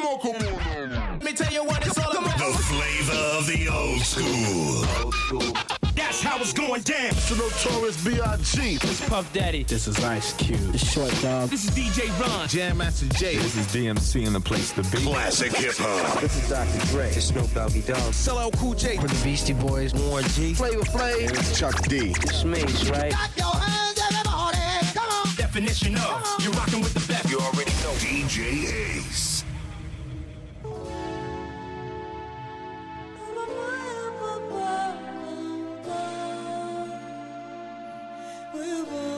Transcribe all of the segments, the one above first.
Come on, come on. Let me tell you what it's all about. The flavor of the old school. That's how it's going down. It's the notorious B.I.G. It's Puff Daddy. This is Ice Cube. It's Short Dog. This is DJ Ron. Jam Master Jay. This is DMC in the place to be. Classic hip hop. This is Dr. Dre. It's Snoop Doggy Dogg. LL Cool J. For the Beastie Boys. Warren G. Flavor Flav. Chuck D. Smash, right? your hands, everybody. Come on. Definition of you're rocking with the best. You already know. DJ When we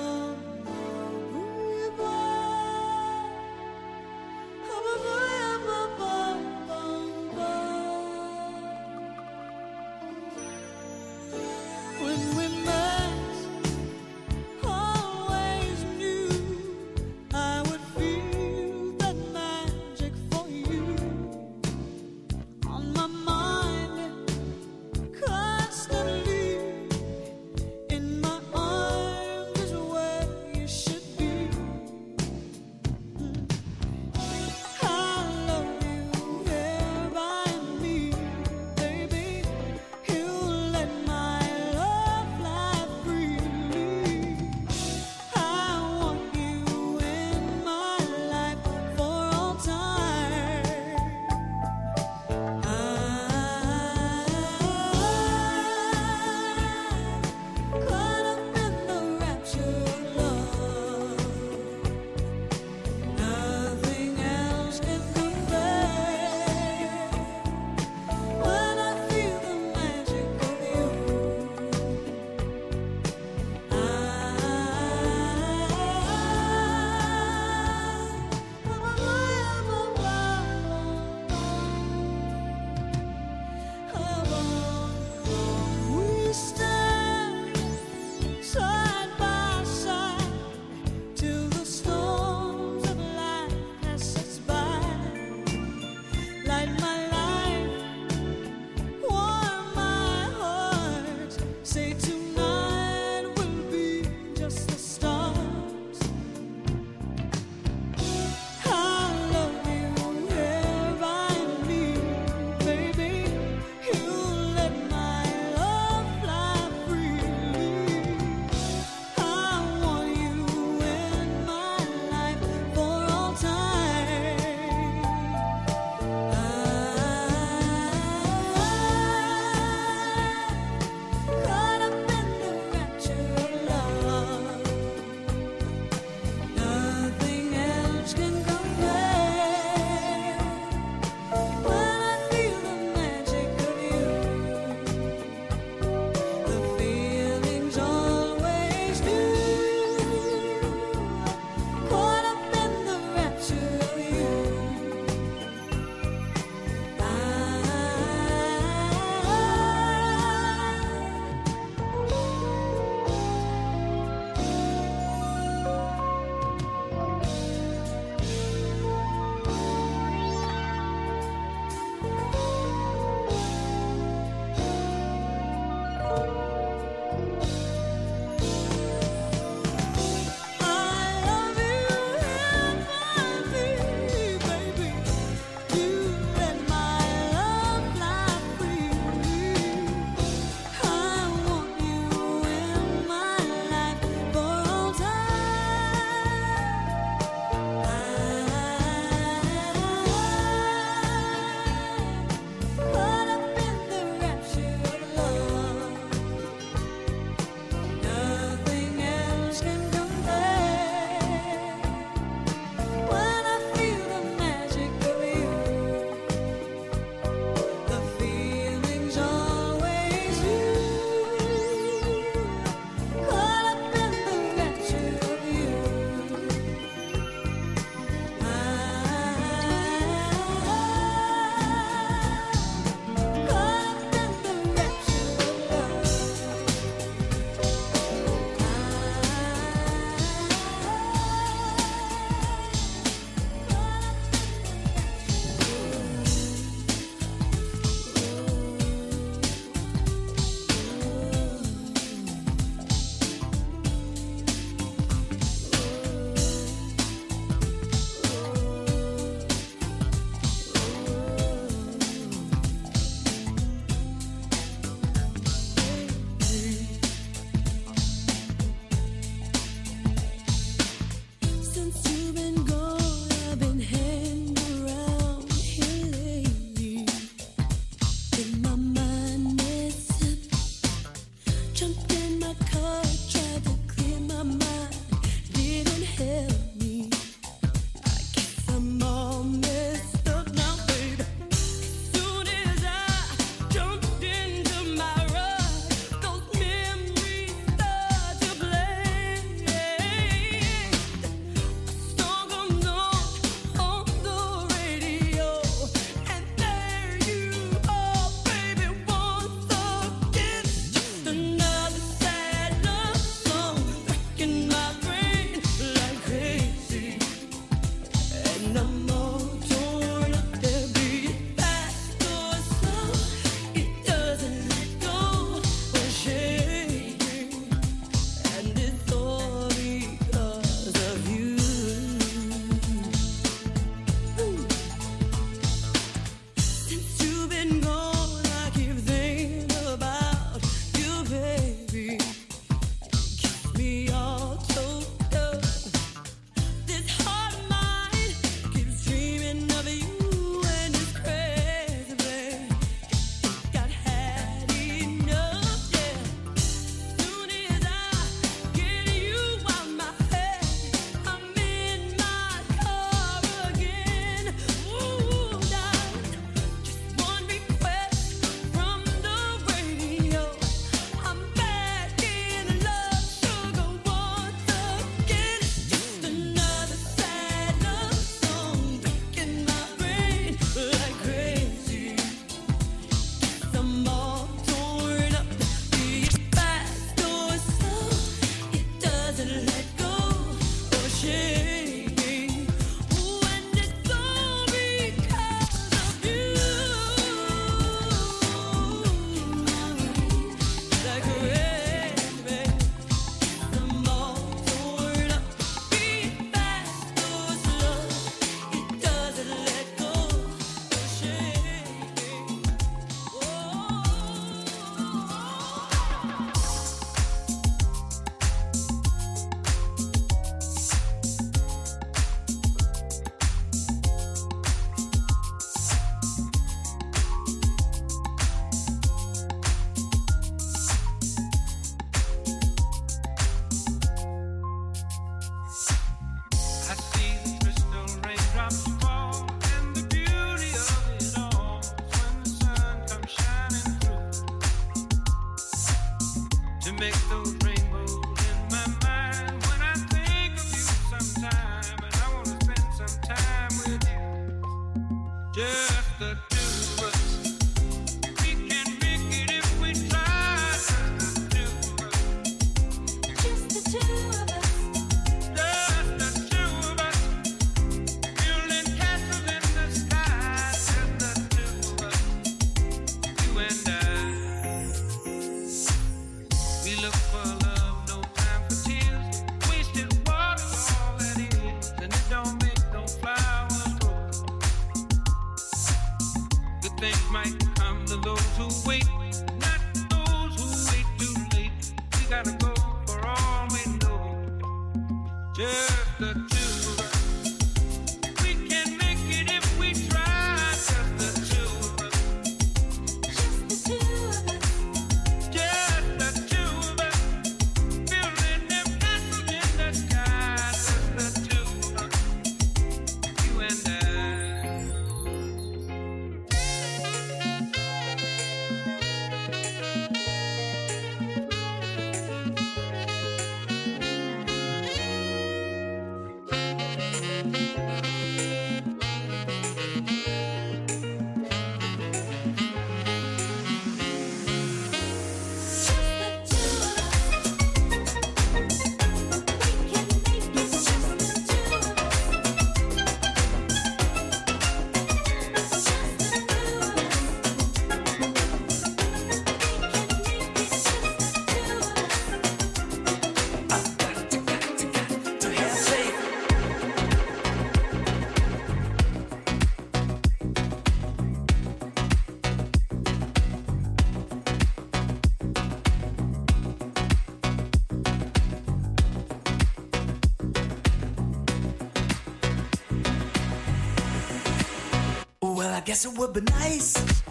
guess it would be nice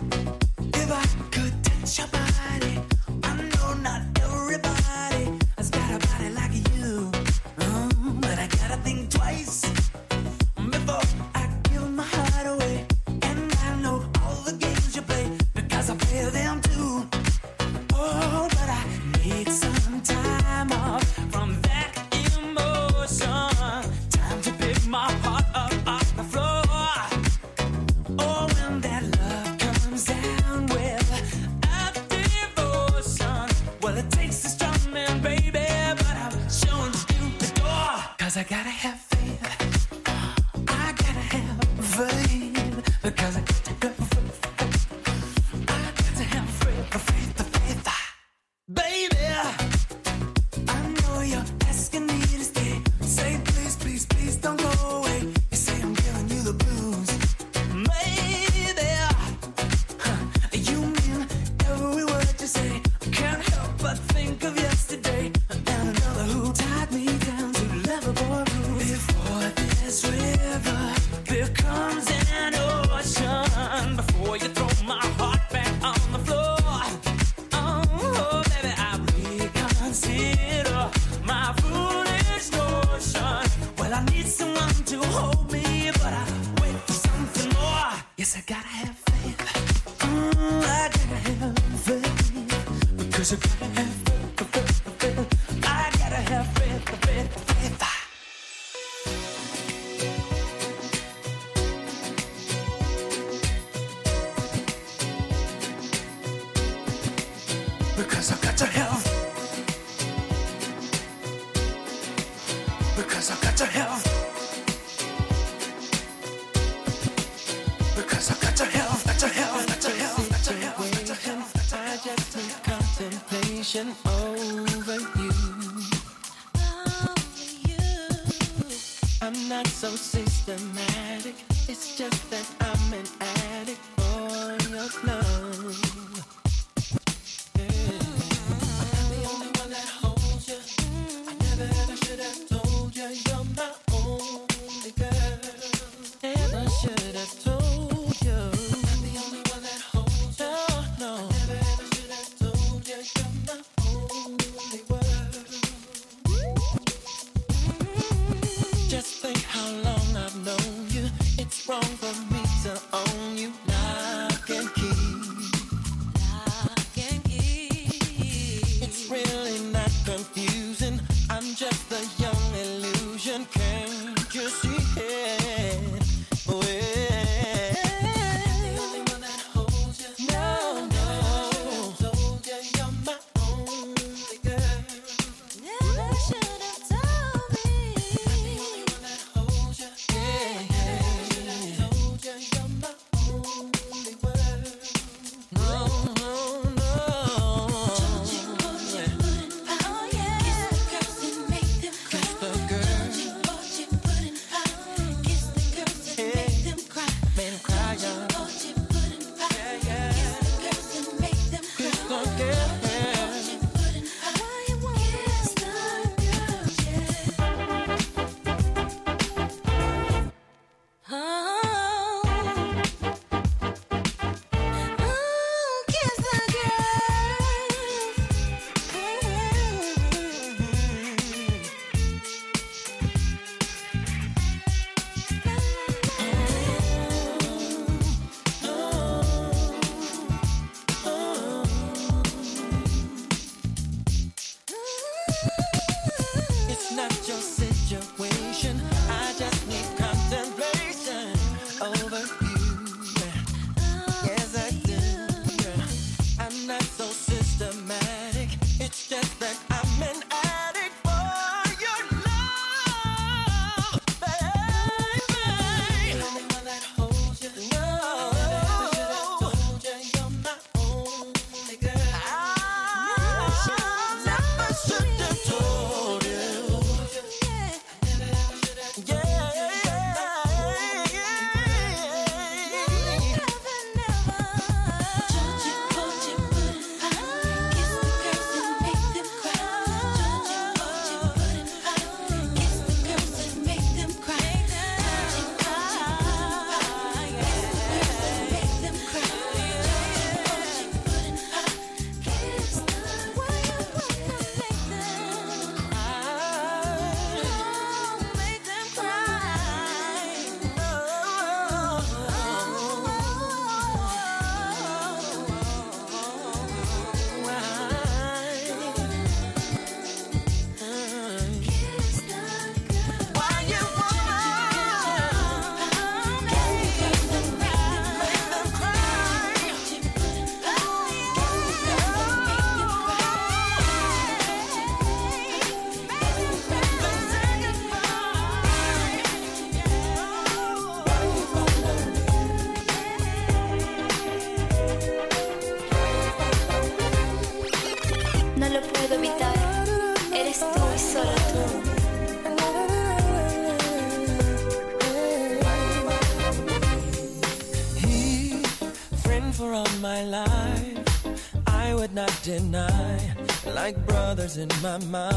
in my mind.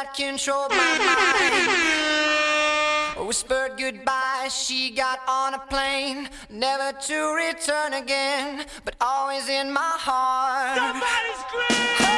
that controlled my mind. Whispered goodbye, she got on a plane, never to return again, but always in my heart. Somebody scream!